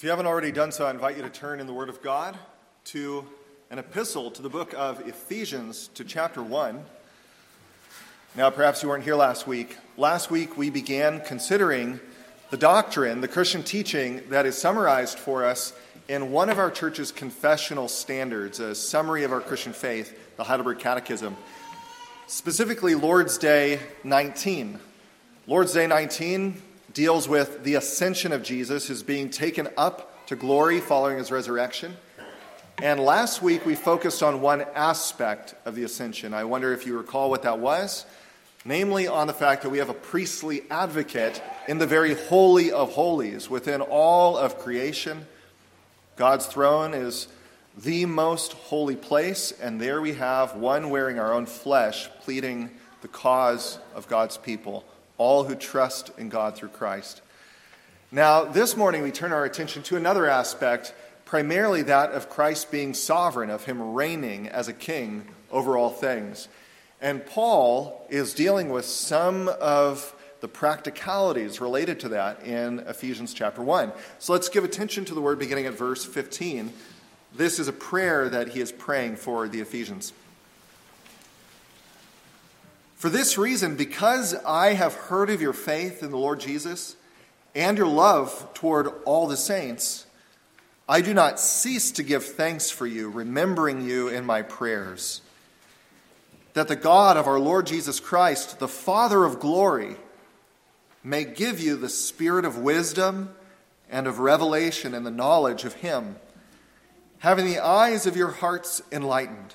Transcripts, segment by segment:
If you haven't already done so, I invite you to turn in the Word of God to an epistle to the book of Ephesians, to chapter 1. Now, perhaps you weren't here last week. Last week, we began considering the doctrine, the Christian teaching that is summarized for us in one of our church's confessional standards, a summary of our Christian faith, the Heidelberg Catechism, specifically Lord's Day 19. Lord's Day 19 deals with the ascension of Jesus, his being taken up to glory following his resurrection. And last week we focused on one aspect of the ascension. I wonder if you recall what that was. Namely, on the fact that we have a priestly advocate in the very holy of holies within all of creation. God's throne is the most holy place, and there we have one wearing our own flesh pleading the cause of God's people all who trust in God through Christ. Now, this morning we turn our attention to another aspect, primarily that of Christ being sovereign, of him reigning as a king over all things. And Paul is dealing with some of the practicalities related to that in Ephesians chapter 1. So let's give attention to the word beginning at verse 15. This is a prayer that he is praying for the Ephesians. For this reason, because I have heard of your faith in the Lord Jesus and your love toward all the saints, I do not cease to give thanks for you, remembering you in my prayers. That the God of our Lord Jesus Christ, the Father of glory, may give you the spirit of wisdom and of revelation and the knowledge of Him, having the eyes of your hearts enlightened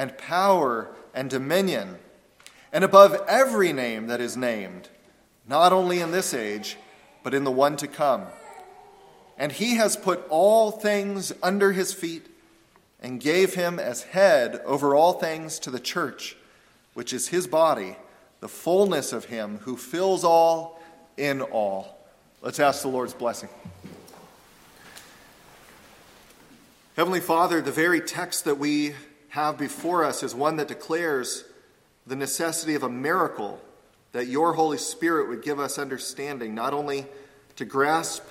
and power and dominion, and above every name that is named, not only in this age, but in the one to come. And he has put all things under his feet and gave him as head over all things to the church, which is his body, the fullness of him who fills all in all. Let's ask the Lord's blessing. Heavenly Father, the very text that we have before us is one that declares the necessity of a miracle that your Holy Spirit would give us understanding, not only to grasp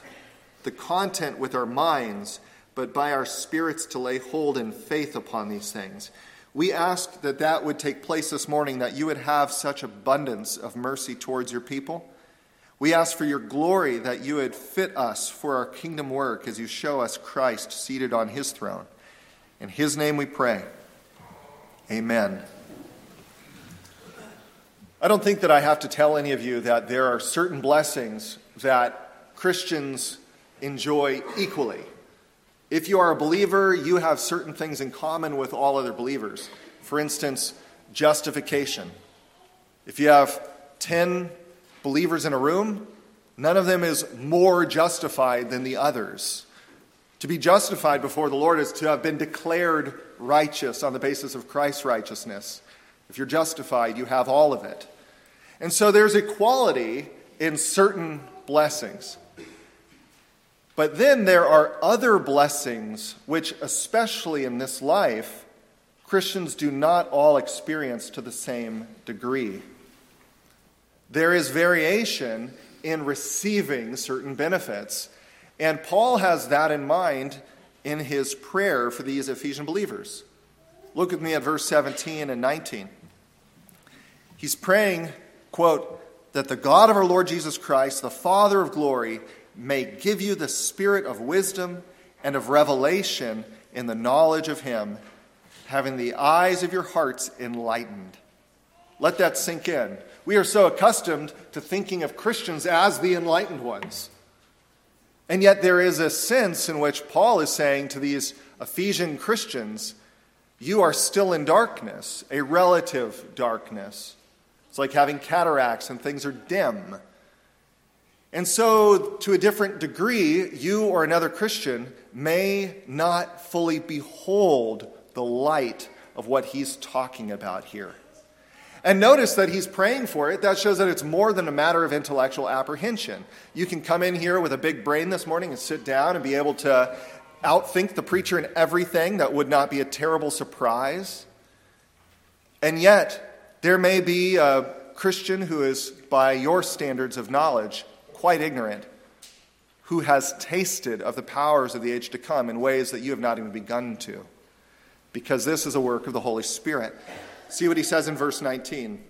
the content with our minds, but by our spirits to lay hold in faith upon these things. We ask that that would take place this morning, that you would have such abundance of mercy towards your people. We ask for your glory that you would fit us for our kingdom work as you show us Christ seated on his throne. In his name we pray. Amen. I don't think that I have to tell any of you that there are certain blessings that Christians enjoy equally. If you are a believer, you have certain things in common with all other believers. For instance, justification. If you have 10 believers in a room, none of them is more justified than the others. To be justified before the Lord is to have been declared righteous on the basis of Christ's righteousness. If you're justified, you have all of it. And so there's equality in certain blessings. But then there are other blessings which, especially in this life, Christians do not all experience to the same degree. There is variation in receiving certain benefits. And Paul has that in mind in his prayer for these Ephesian believers. Look with me at verse 17 and 19. He's praying, quote, that the God of our Lord Jesus Christ, the Father of glory, may give you the spirit of wisdom and of revelation in the knowledge of him, having the eyes of your hearts enlightened. Let that sink in. We are so accustomed to thinking of Christians as the enlightened ones. And yet, there is a sense in which Paul is saying to these Ephesian Christians, you are still in darkness, a relative darkness. It's like having cataracts and things are dim. And so, to a different degree, you or another Christian may not fully behold the light of what he's talking about here. And notice that he's praying for it. That shows that it's more than a matter of intellectual apprehension. You can come in here with a big brain this morning and sit down and be able to outthink the preacher in everything. That would not be a terrible surprise. And yet, there may be a Christian who is, by your standards of knowledge, quite ignorant, who has tasted of the powers of the age to come in ways that you have not even begun to. Because this is a work of the Holy Spirit. See what he says in verse 19.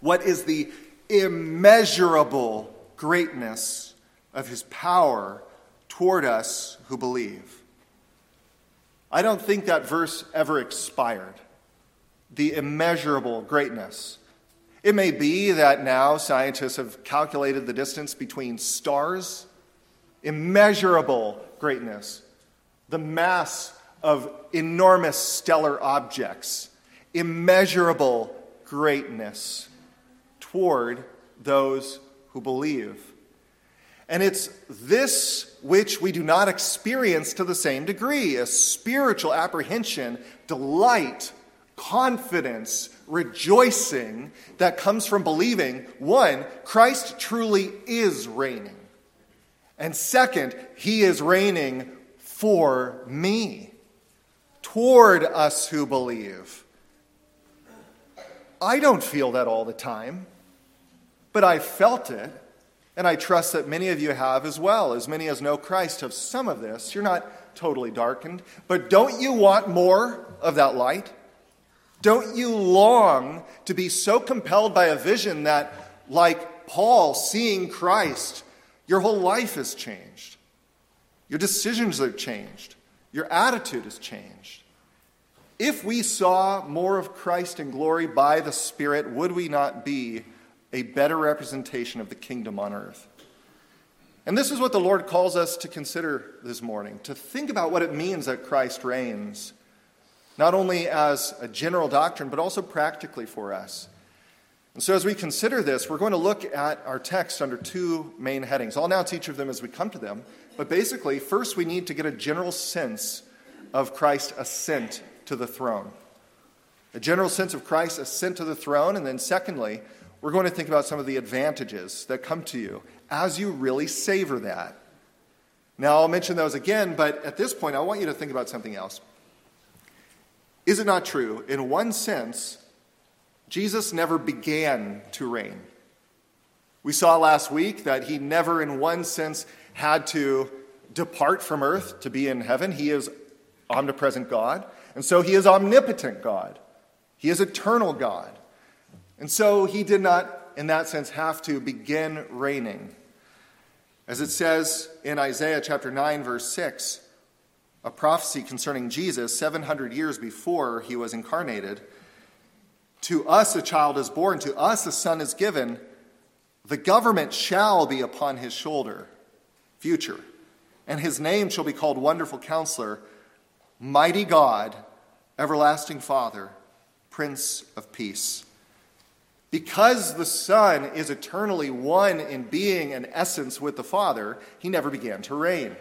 What is the immeasurable greatness of his power toward us who believe? I don't think that verse ever expired. The immeasurable greatness. It may be that now scientists have calculated the distance between stars, immeasurable greatness, the mass of enormous stellar objects immeasurable greatness toward those who believe. And it's this which we do not experience to the same degree a spiritual apprehension, delight, confidence, rejoicing that comes from believing one, Christ truly is reigning. And second, he is reigning for me, toward us who believe. I don't feel that all the time, but I felt it, and I trust that many of you have as well. As many as know Christ have some of this. You're not totally darkened, but don't you want more of that light? Don't you long to be so compelled by a vision that, like Paul seeing Christ, your whole life has changed? Your decisions have changed. Your attitude has changed. If we saw more of Christ in glory by the Spirit, would we not be a better representation of the kingdom on earth? And this is what the Lord calls us to consider this morning to think about what it means that Christ reigns, not only as a general doctrine, but also practically for us. And so, as we consider this, we're going to look at our text under two main headings. I'll announce each of them as we come to them. But basically, first, we need to get a general sense of Christ's ascent to the throne. A general sense of Christ's ascent to the throne. And then, secondly, we're going to think about some of the advantages that come to you as you really savor that. Now, I'll mention those again, but at this point, I want you to think about something else. Is it not true? In one sense, Jesus never began to reign. We saw last week that he never, in one sense, had to depart from earth to be in heaven. He is omnipresent God. And so he is omnipotent God. He is eternal God. And so he did not, in that sense, have to begin reigning. As it says in Isaiah chapter 9, verse 6, a prophecy concerning Jesus 700 years before he was incarnated. To us a child is born, to us a son is given. The government shall be upon his shoulder, future, and his name shall be called Wonderful Counselor, Mighty God, Everlasting Father, Prince of Peace. Because the Son is eternally one in being and essence with the Father, he never began to reign.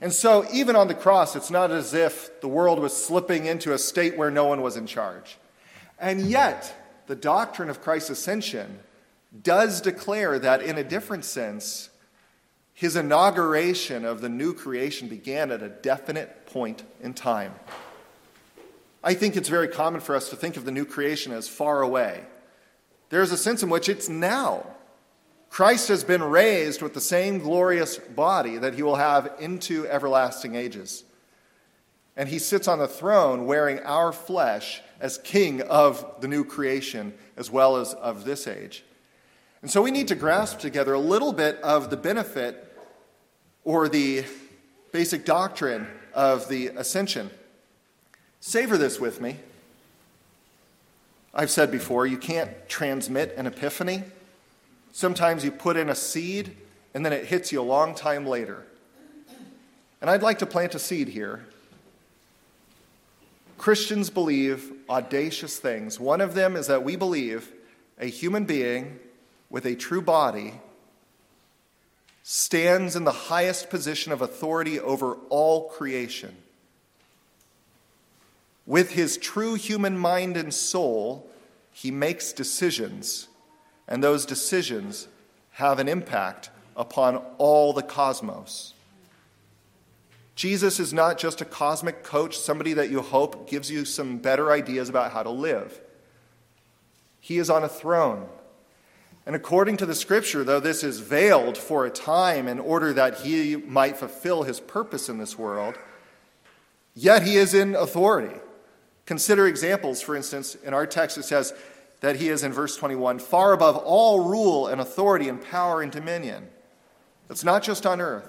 And so, even on the cross, it's not as if the world was slipping into a state where no one was in charge. And yet, the doctrine of Christ's ascension does declare that, in a different sense, his inauguration of the new creation began at a definite point in time. I think it's very common for us to think of the new creation as far away. There's a sense in which it's now. Christ has been raised with the same glorious body that he will have into everlasting ages. And he sits on the throne wearing our flesh as king of the new creation as well as of this age. And so we need to grasp together a little bit of the benefit or the basic doctrine of the ascension. Savor this with me. I've said before, you can't transmit an epiphany. Sometimes you put in a seed and then it hits you a long time later. And I'd like to plant a seed here. Christians believe audacious things. One of them is that we believe a human being with a true body stands in the highest position of authority over all creation. With his true human mind and soul, he makes decisions, and those decisions have an impact upon all the cosmos. Jesus is not just a cosmic coach, somebody that you hope gives you some better ideas about how to live. He is on a throne. And according to the scripture, though this is veiled for a time in order that he might fulfill his purpose in this world, yet he is in authority. Consider examples, for instance, in our text it says that he is in verse 21 far above all rule and authority and power and dominion. It's not just on earth.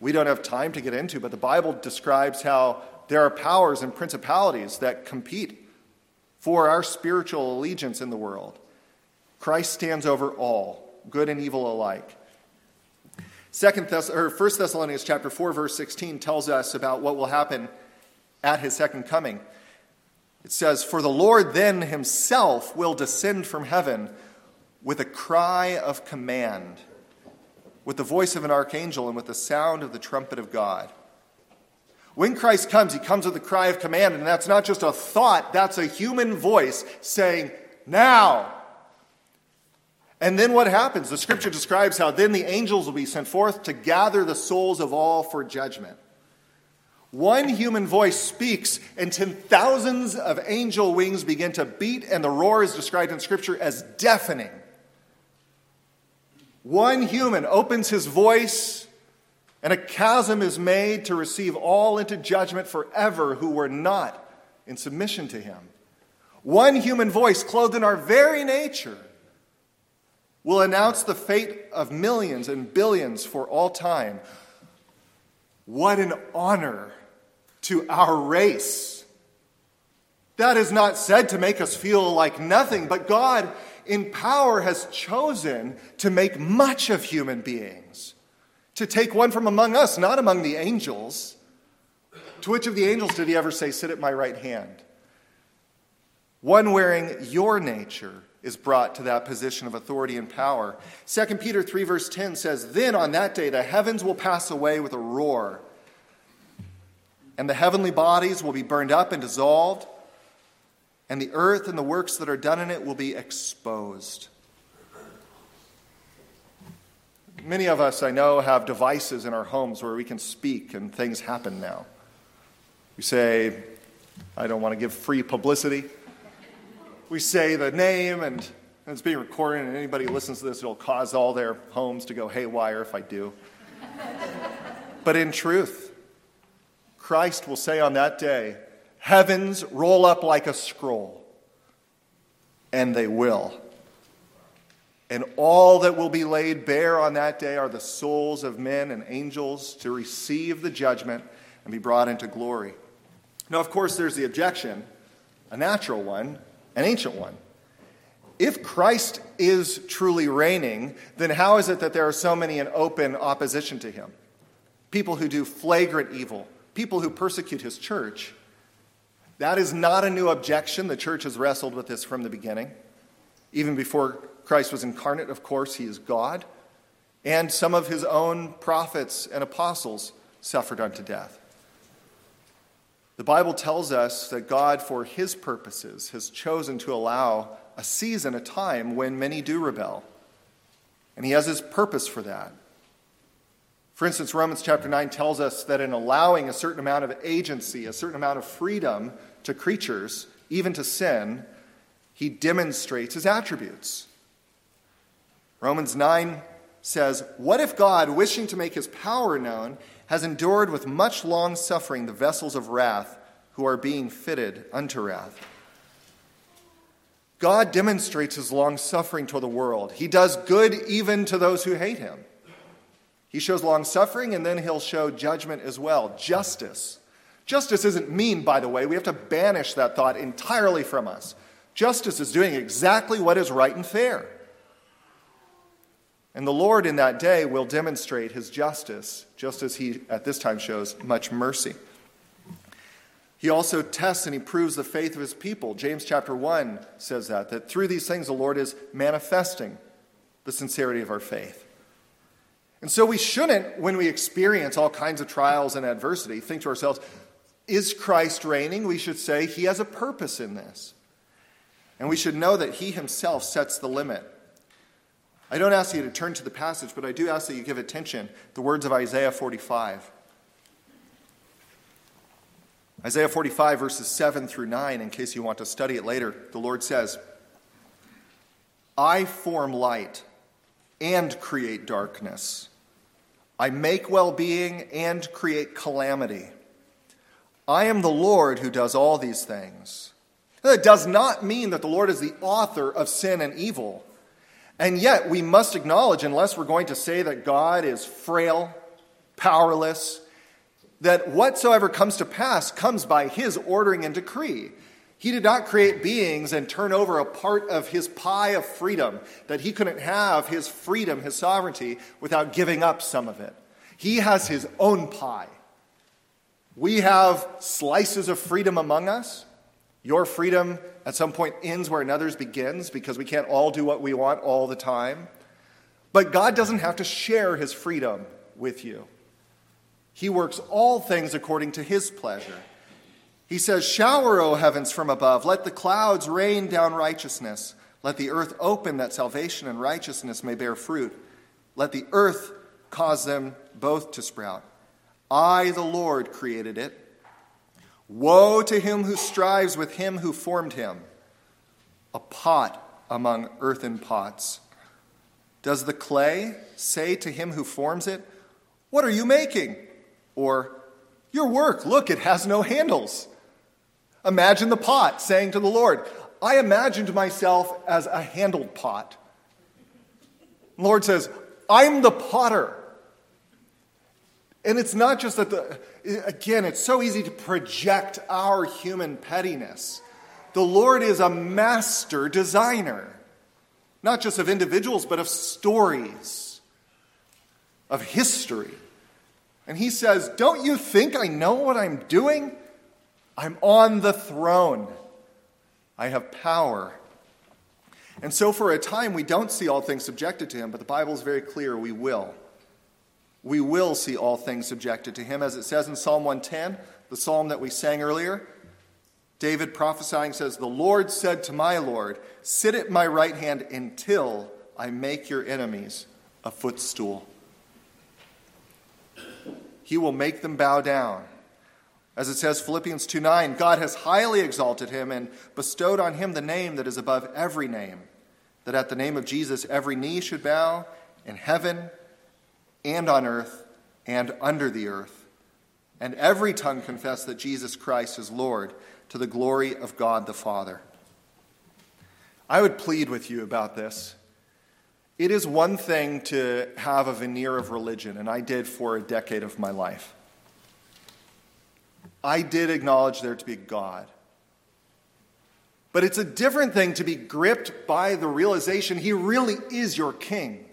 We don't have time to get into, but the Bible describes how there are powers and principalities that compete for our spiritual allegiance in the world. Christ stands over all, good and evil alike. Second Thess- or 1 Thessalonians chapter 4 verse 16 tells us about what will happen at his second coming. It says, "For the Lord then himself will descend from heaven with a cry of command, with the voice of an archangel and with the sound of the trumpet of God." When Christ comes, he comes with a cry of command, and that's not just a thought, that's a human voice saying, Now! And then what happens? The scripture describes how then the angels will be sent forth to gather the souls of all for judgment. One human voice speaks, and ten thousands of angel wings begin to beat, and the roar is described in scripture as deafening. One human opens his voice, and a chasm is made to receive all into judgment forever who were not in submission to him. One human voice, clothed in our very nature, will announce the fate of millions and billions for all time. What an honor to our race. That is not said to make us feel like nothing, but God in power has chosen to make much of human beings, to take one from among us, not among the angels. To which of the angels did he ever say, Sit at my right hand? One wearing your nature is brought to that position of authority and power. 2 Peter 3, verse 10 says, Then on that day the heavens will pass away with a roar, and the heavenly bodies will be burned up and dissolved, and the earth and the works that are done in it will be exposed. Many of us, I know, have devices in our homes where we can speak and things happen now. We say, I don't want to give free publicity we say the name and it's being recorded, and anybody listens to this, it'll cause all their homes to go haywire if I do. but in truth, Christ will say on that day, Heavens roll up like a scroll, and they will. And all that will be laid bare on that day are the souls of men and angels to receive the judgment and be brought into glory. Now, of course, there's the objection, a natural one an ancient one. If Christ is truly reigning, then how is it that there are so many in open opposition to him? People who do flagrant evil, people who persecute his church. That is not a new objection. The church has wrestled with this from the beginning. Even before Christ was incarnate, of course, he is God. And some of his own prophets and apostles suffered unto death. The Bible tells us that God, for his purposes, has chosen to allow a season, a time when many do rebel. And he has his purpose for that. For instance, Romans chapter 9 tells us that in allowing a certain amount of agency, a certain amount of freedom to creatures, even to sin, he demonstrates his attributes. Romans 9 says, What if God, wishing to make his power known, has endured with much long suffering the vessels of wrath who are being fitted unto wrath. God demonstrates his long suffering toward the world. He does good even to those who hate him. He shows long suffering and then he'll show judgment as well, justice. Justice isn't mean, by the way. We have to banish that thought entirely from us. Justice is doing exactly what is right and fair. And the Lord in that day will demonstrate his justice, just as he at this time shows much mercy. He also tests and he proves the faith of his people. James chapter 1 says that, that through these things the Lord is manifesting the sincerity of our faith. And so we shouldn't, when we experience all kinds of trials and adversity, think to ourselves, is Christ reigning? We should say he has a purpose in this. And we should know that he himself sets the limit. I don't ask you to turn to the passage, but I do ask that you give attention the words of Isaiah 45. Isaiah 45, verses 7 through 9, in case you want to study it later, the Lord says, I form light and create darkness. I make well being and create calamity. I am the Lord who does all these things. That does not mean that the Lord is the author of sin and evil. And yet, we must acknowledge, unless we're going to say that God is frail, powerless, that whatsoever comes to pass comes by his ordering and decree. He did not create beings and turn over a part of his pie of freedom, that he couldn't have his freedom, his sovereignty, without giving up some of it. He has his own pie. We have slices of freedom among us. Your freedom at some point ends where another's begins because we can't all do what we want all the time. But God doesn't have to share his freedom with you. He works all things according to his pleasure. He says, Shower, O heavens, from above. Let the clouds rain down righteousness. Let the earth open that salvation and righteousness may bear fruit. Let the earth cause them both to sprout. I, the Lord, created it. Woe to him who strives with him who formed him, a pot among earthen pots. Does the clay say to him who forms it, What are you making? Or, Your work, look, it has no handles. Imagine the pot saying to the Lord, I imagined myself as a handled pot. The Lord says, I'm the potter. And it's not just that the, again, it's so easy to project our human pettiness. The Lord is a master designer, not just of individuals, but of stories, of history. And he says, Don't you think I know what I'm doing? I'm on the throne, I have power. And so, for a time, we don't see all things subjected to him, but the Bible is very clear we will we will see all things subjected to him. As it says in Psalm 110, the psalm that we sang earlier, David prophesying says, The Lord said to my Lord, Sit at my right hand until I make your enemies a footstool. He will make them bow down. As it says, Philippians 2 9, God has highly exalted him and bestowed on him the name that is above every name, that at the name of Jesus every knee should bow in heaven and on earth and under the earth, and every tongue confess that Jesus Christ is Lord to the glory of God the Father. I would plead with you about this. It is one thing to have a veneer of religion, and I did for a decade of my life. I did acknowledge there to be God. But it's a different thing to be gripped by the realization He really is your King.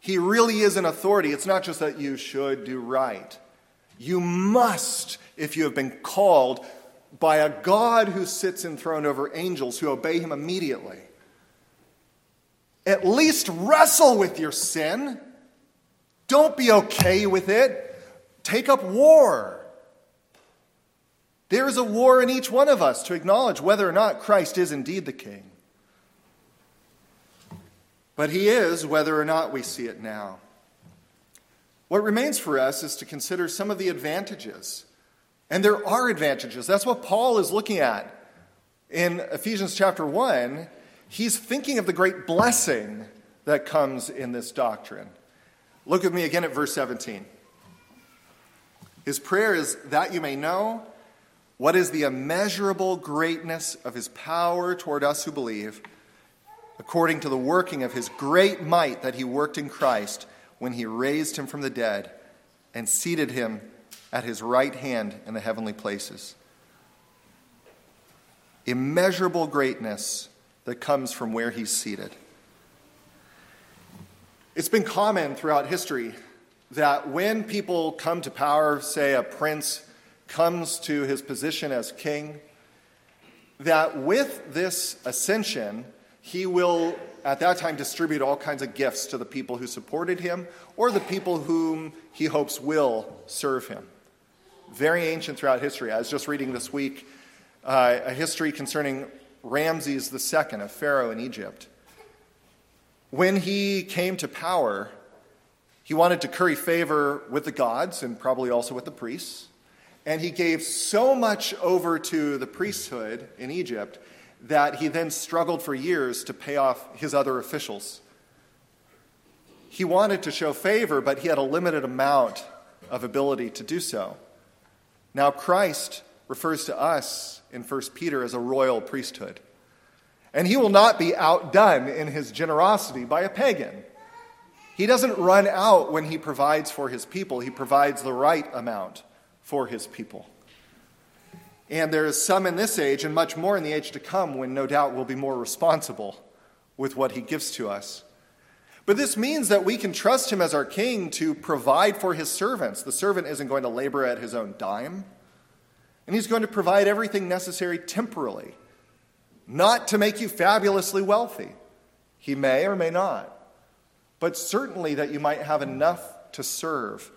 He really is an authority. It's not just that you should do right. You must, if you have been called by a God who sits enthroned over angels who obey him immediately, at least wrestle with your sin. Don't be okay with it. Take up war. There is a war in each one of us to acknowledge whether or not Christ is indeed the King. But He is, whether or not we see it now. What remains for us is to consider some of the advantages. And there are advantages. That's what Paul is looking at in Ephesians chapter 1. He's thinking of the great blessing that comes in this doctrine. Look with me again at verse 17. His prayer is that you may know what is the immeasurable greatness of his power toward us who believe according to the working of his great might that he worked in Christ when he raised him from the dead and seated him at his right hand in the heavenly places. Immeasurable greatness that comes from where he's seated. It's been common throughout history that when people come to power, say a prince comes to his position as king, that with this ascension, he will at that time distribute all kinds of gifts to the people who supported him or the people whom he hopes will serve him. Very ancient throughout history. I was just reading this week uh, a history concerning Ramses II, a pharaoh in Egypt. When he came to power, he wanted to curry favor with the gods and probably also with the priests. And he gave so much over to the priesthood in Egypt that he then struggled for years to pay off his other officials. He wanted to show favor, but he had a limited amount of ability to do so. Now, Christ refers to us in 1 Peter as a royal priesthood. And he will not be outdone in his generosity by a pagan. He doesn't run out when he provides for his people, he provides the right amount for his people. And there is some in this age, and much more in the age to come, when no doubt we'll be more responsible with what he gives to us. But this means that we can trust him as our king to provide for his servants. The servant isn't going to labor at his own dime, and he's going to provide everything necessary temporally, not to make you fabulously wealthy. He may or may not, but certainly that you might have enough to serve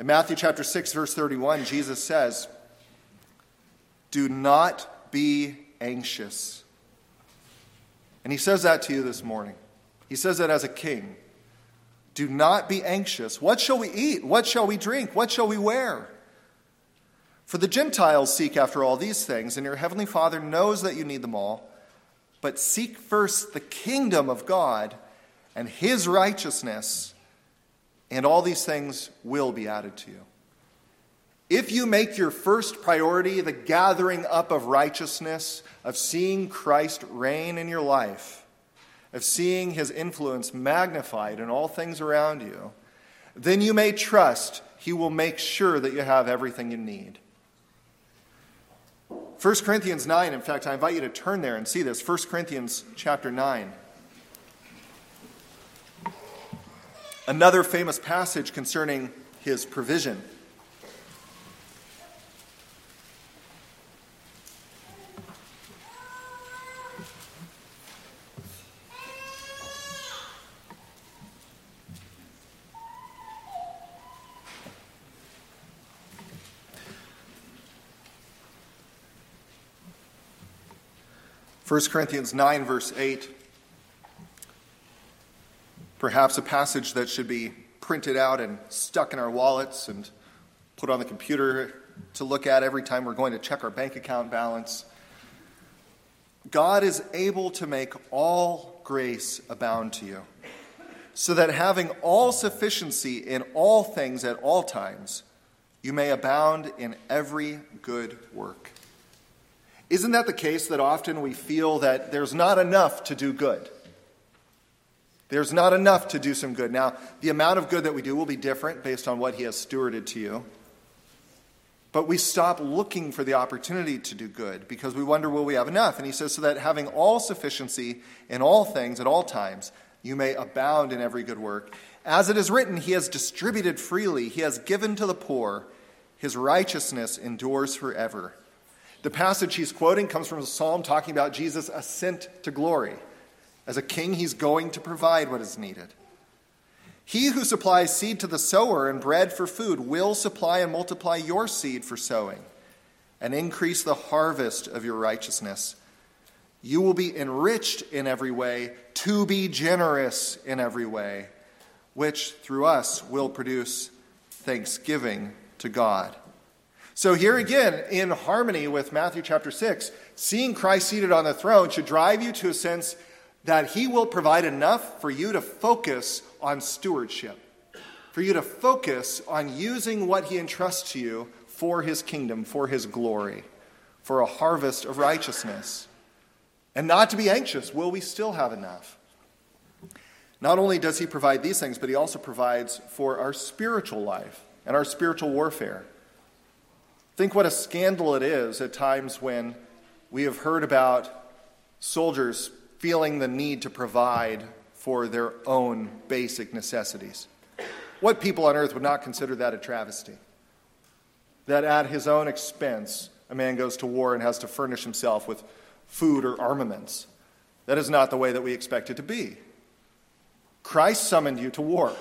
in Matthew chapter 6 verse 31, Jesus says, "Do not be anxious." And he says that to you this morning. He says that as a king. Do not be anxious. What shall we eat? What shall we drink? What shall we wear? For the Gentiles seek after all these things, and your heavenly Father knows that you need them all. But seek first the kingdom of God and his righteousness and all these things will be added to you. If you make your first priority the gathering up of righteousness, of seeing Christ reign in your life, of seeing his influence magnified in all things around you, then you may trust he will make sure that you have everything you need. 1 Corinthians 9, in fact, I invite you to turn there and see this. 1 Corinthians chapter 9. Another famous passage concerning his provision. First Corinthians 9, verse 8 Perhaps a passage that should be printed out and stuck in our wallets and put on the computer to look at every time we're going to check our bank account balance. God is able to make all grace abound to you, so that having all sufficiency in all things at all times, you may abound in every good work. Isn't that the case that often we feel that there's not enough to do good? There's not enough to do some good. Now, the amount of good that we do will be different based on what He has stewarded to you. But we stop looking for the opportunity to do good because we wonder, will we have enough? And He says, so that having all sufficiency in all things at all times, you may abound in every good work. As it is written, He has distributed freely, He has given to the poor, His righteousness endures forever. The passage he's quoting comes from a psalm talking about Jesus' ascent to glory. As a king, he's going to provide what is needed. He who supplies seed to the sower and bread for food will supply and multiply your seed for sowing and increase the harvest of your righteousness. You will be enriched in every way, to be generous in every way, which through us will produce thanksgiving to God. So, here again, in harmony with Matthew chapter 6, seeing Christ seated on the throne should drive you to a sense that He will provide enough for you to focus on stewardship, for you to focus on using what He entrusts to you for His kingdom, for His glory, for a harvest of righteousness. And not to be anxious will we still have enough? Not only does He provide these things, but He also provides for our spiritual life and our spiritual warfare. Think what a scandal it is at times when we have heard about soldiers feeling the need to provide for their own basic necessities. What people on earth would not consider that a travesty? That at his own expense, a man goes to war and has to furnish himself with food, or armaments. That is not the way that we expect it to be. Christ summoned you to war,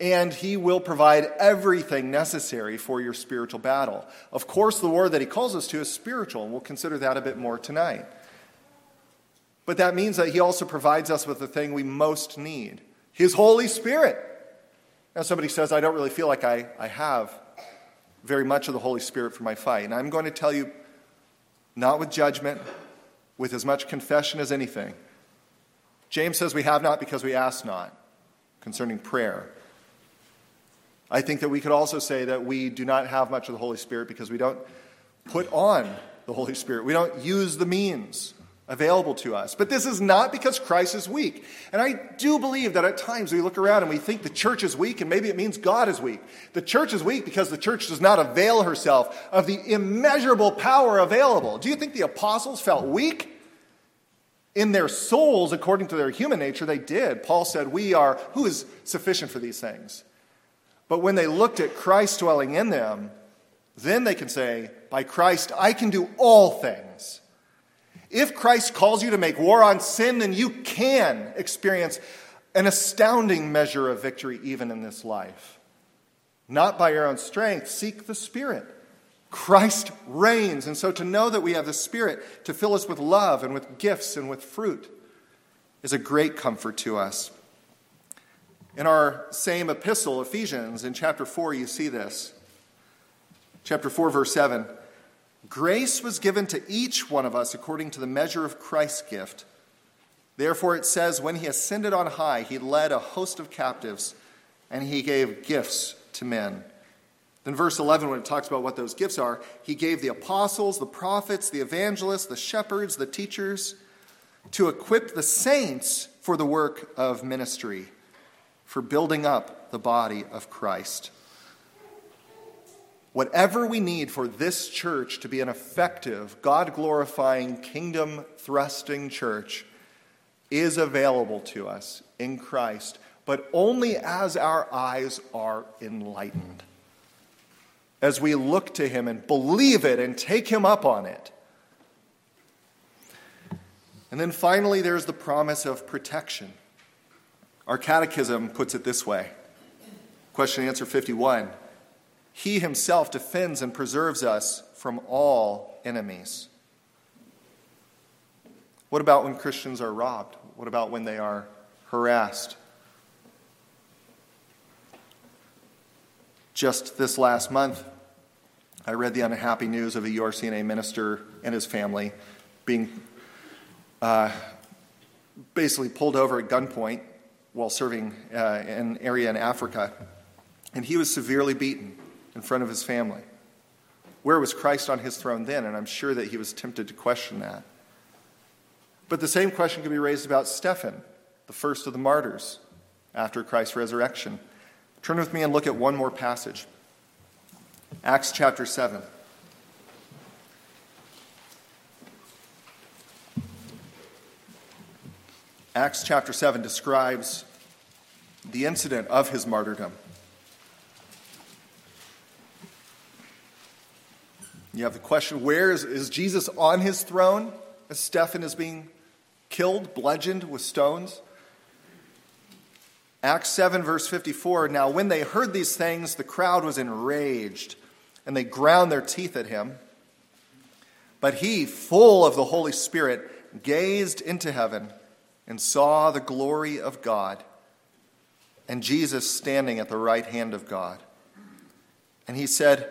and he will provide everything necessary for your spiritual battle. Of course, the war that he calls us to is spiritual, and we'll consider that a bit more tonight. But that means that he also provides us with the thing we most need his Holy Spirit. Now, somebody says, I don't really feel like I, I have very much of the Holy Spirit for my fight. And I'm going to tell you, not with judgment, with as much confession as anything. James says we have not because we ask not concerning prayer. I think that we could also say that we do not have much of the Holy Spirit because we don't put on the Holy Spirit. We don't use the means available to us. But this is not because Christ is weak. And I do believe that at times we look around and we think the church is weak, and maybe it means God is weak. The church is weak because the church does not avail herself of the immeasurable power available. Do you think the apostles felt weak? In their souls, according to their human nature, they did. Paul said, We are, who is sufficient for these things? But when they looked at Christ dwelling in them, then they can say, By Christ, I can do all things if Christ calls you to make war on sin, then you can experience an astounding measure of victory even in this life. Not by your own strength, seek the Spirit. Christ reigns. And so to know that we have the Spirit to fill us with love and with gifts and with fruit is a great comfort to us. In our same epistle, Ephesians, in chapter 4, you see this. Chapter 4, verse 7. Grace was given to each one of us according to the measure of Christ's gift. Therefore, it says, When he ascended on high, he led a host of captives and he gave gifts to men. Then, verse 11, when it talks about what those gifts are, he gave the apostles, the prophets, the evangelists, the shepherds, the teachers to equip the saints for the work of ministry, for building up the body of Christ. Whatever we need for this church to be an effective, God glorifying, kingdom thrusting church is available to us in Christ, but only as our eyes are enlightened. As we look to Him and believe it and take Him up on it. And then finally, there's the promise of protection. Our catechism puts it this way Question answer 51 he himself defends and preserves us from all enemies. What about when Christians are robbed? What about when they are harassed? Just this last month, I read the unhappy news of a URCNA minister and his family being uh, basically pulled over at gunpoint while serving uh, an area in Africa. And he was severely beaten in front of his family. Where was Christ on his throne then? And I'm sure that he was tempted to question that. But the same question could be raised about Stephen, the first of the martyrs after Christ's resurrection. Turn with me and look at one more passage Acts chapter 7. Acts chapter 7 describes the incident of his martyrdom. You have the question where is, is Jesus on his throne as Stephen is being killed, bludgeoned with stones? Acts 7, verse 54 Now, when they heard these things, the crowd was enraged, and they ground their teeth at him. But he, full of the Holy Spirit, gazed into heaven and saw the glory of God, and Jesus standing at the right hand of God. And he said,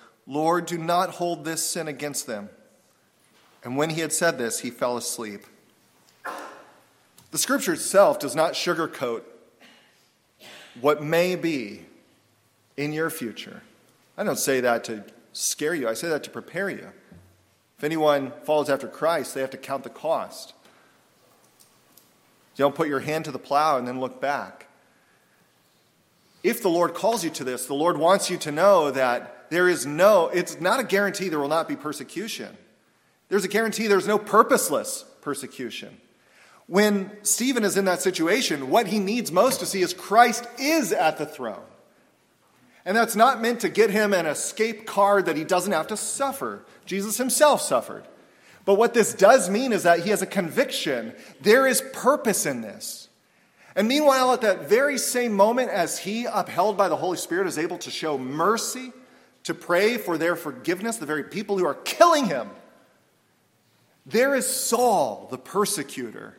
Lord, do not hold this sin against them. And when he had said this, he fell asleep. The scripture itself does not sugarcoat what may be in your future. I don't say that to scare you, I say that to prepare you. If anyone follows after Christ, they have to count the cost. Don't put your hand to the plow and then look back. If the Lord calls you to this, the Lord wants you to know that there is no, it's not a guarantee there will not be persecution. There's a guarantee there's no purposeless persecution. When Stephen is in that situation, what he needs most to see is Christ is at the throne. And that's not meant to get him an escape card that he doesn't have to suffer. Jesus himself suffered. But what this does mean is that he has a conviction there is purpose in this. And meanwhile, at that very same moment, as he, upheld by the Holy Spirit, is able to show mercy, to pray for their forgiveness, the very people who are killing him, there is Saul, the persecutor.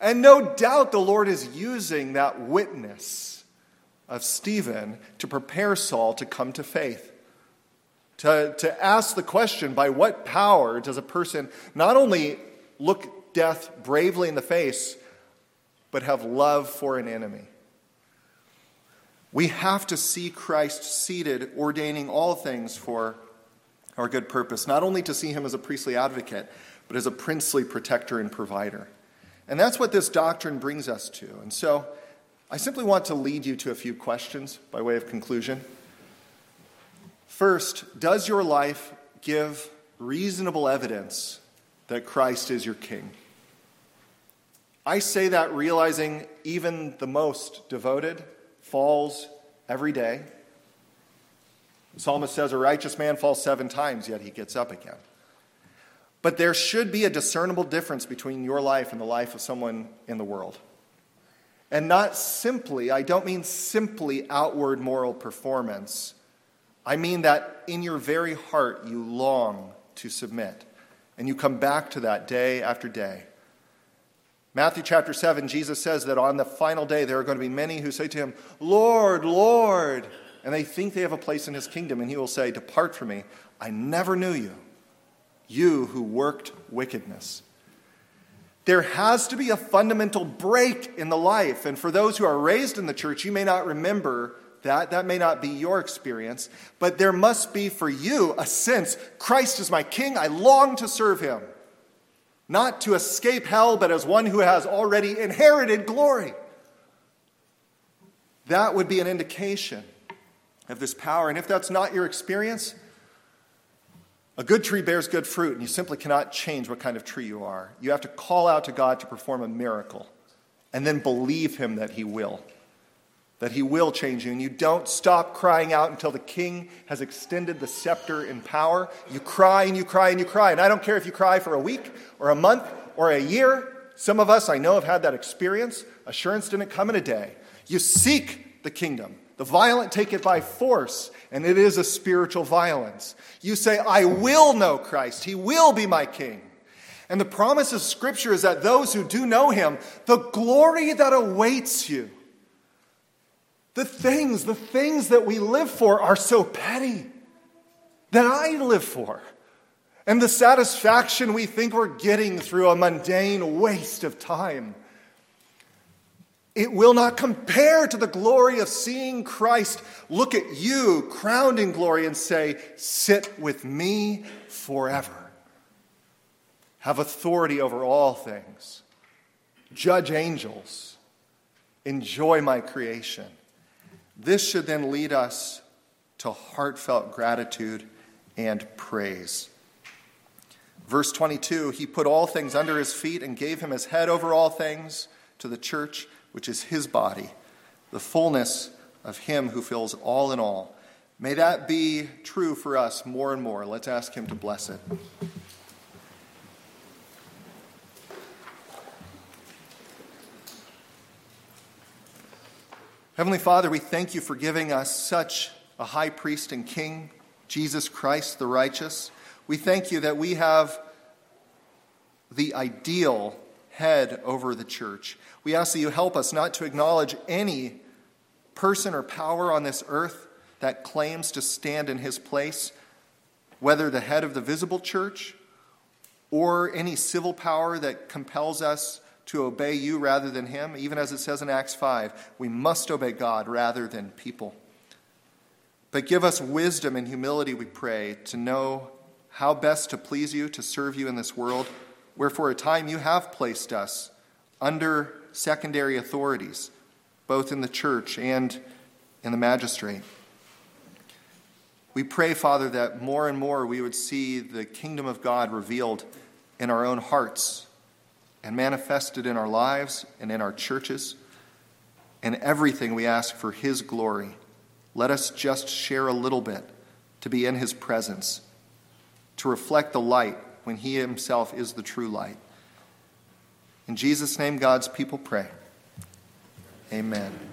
And no doubt the Lord is using that witness of Stephen to prepare Saul to come to faith. To, to ask the question by what power does a person not only look death bravely in the face, but have love for an enemy. We have to see Christ seated, ordaining all things for our good purpose, not only to see him as a priestly advocate, but as a princely protector and provider. And that's what this doctrine brings us to. And so I simply want to lead you to a few questions by way of conclusion. First, does your life give reasonable evidence that Christ is your king? I say that realizing even the most devoted falls every day. The psalmist says, A righteous man falls seven times, yet he gets up again. But there should be a discernible difference between your life and the life of someone in the world. And not simply, I don't mean simply outward moral performance. I mean that in your very heart you long to submit. And you come back to that day after day. Matthew chapter 7, Jesus says that on the final day there are going to be many who say to him, Lord, Lord, and they think they have a place in his kingdom, and he will say, Depart from me, I never knew you, you who worked wickedness. There has to be a fundamental break in the life, and for those who are raised in the church, you may not remember that. That may not be your experience, but there must be for you a sense Christ is my king, I long to serve him not to escape hell, but as one who has already inherited glory. That would be an indication of this power. And if that's not your experience, a good tree bears good fruit, and you simply cannot change what kind of tree you are. You have to call out to God to perform a miracle and then believe Him that He will that he will change you. And you don't stop crying out until the king has extended the scepter in power. You cry and you cry and you cry. And I don't care if you cry for a week or a month or a year. Some of us I know have had that experience. Assurance didn't come in a day. You seek the kingdom. The violent take it by force, and it is a spiritual violence. You say, I will know Christ. He will be my king. And the promise of Scripture is that those who do know him, the glory that awaits you the things, the things that we live for are so petty that I live for. And the satisfaction we think we're getting through a mundane waste of time. It will not compare to the glory of seeing Christ look at you crowned in glory and say, Sit with me forever. Have authority over all things. Judge angels. Enjoy my creation. This should then lead us to heartfelt gratitude and praise. Verse 22 He put all things under his feet and gave him his head over all things to the church, which is his body, the fullness of him who fills all in all. May that be true for us more and more. Let's ask him to bless it. Heavenly Father, we thank you for giving us such a high priest and king, Jesus Christ the righteous. We thank you that we have the ideal head over the church. We ask that you help us not to acknowledge any person or power on this earth that claims to stand in his place, whether the head of the visible church or any civil power that compels us to obey you rather than him, even as it says in Acts 5, we must obey God rather than people. But give us wisdom and humility, we pray, to know how best to please you, to serve you in this world, where for a time you have placed us under secondary authorities, both in the church and in the magistrate. We pray, Father, that more and more we would see the kingdom of God revealed in our own hearts and manifested in our lives and in our churches. In everything we ask for His glory. Let us just share a little bit to be in His presence, to reflect the light when He Himself is the true light. In Jesus' name, God's people pray. Amen.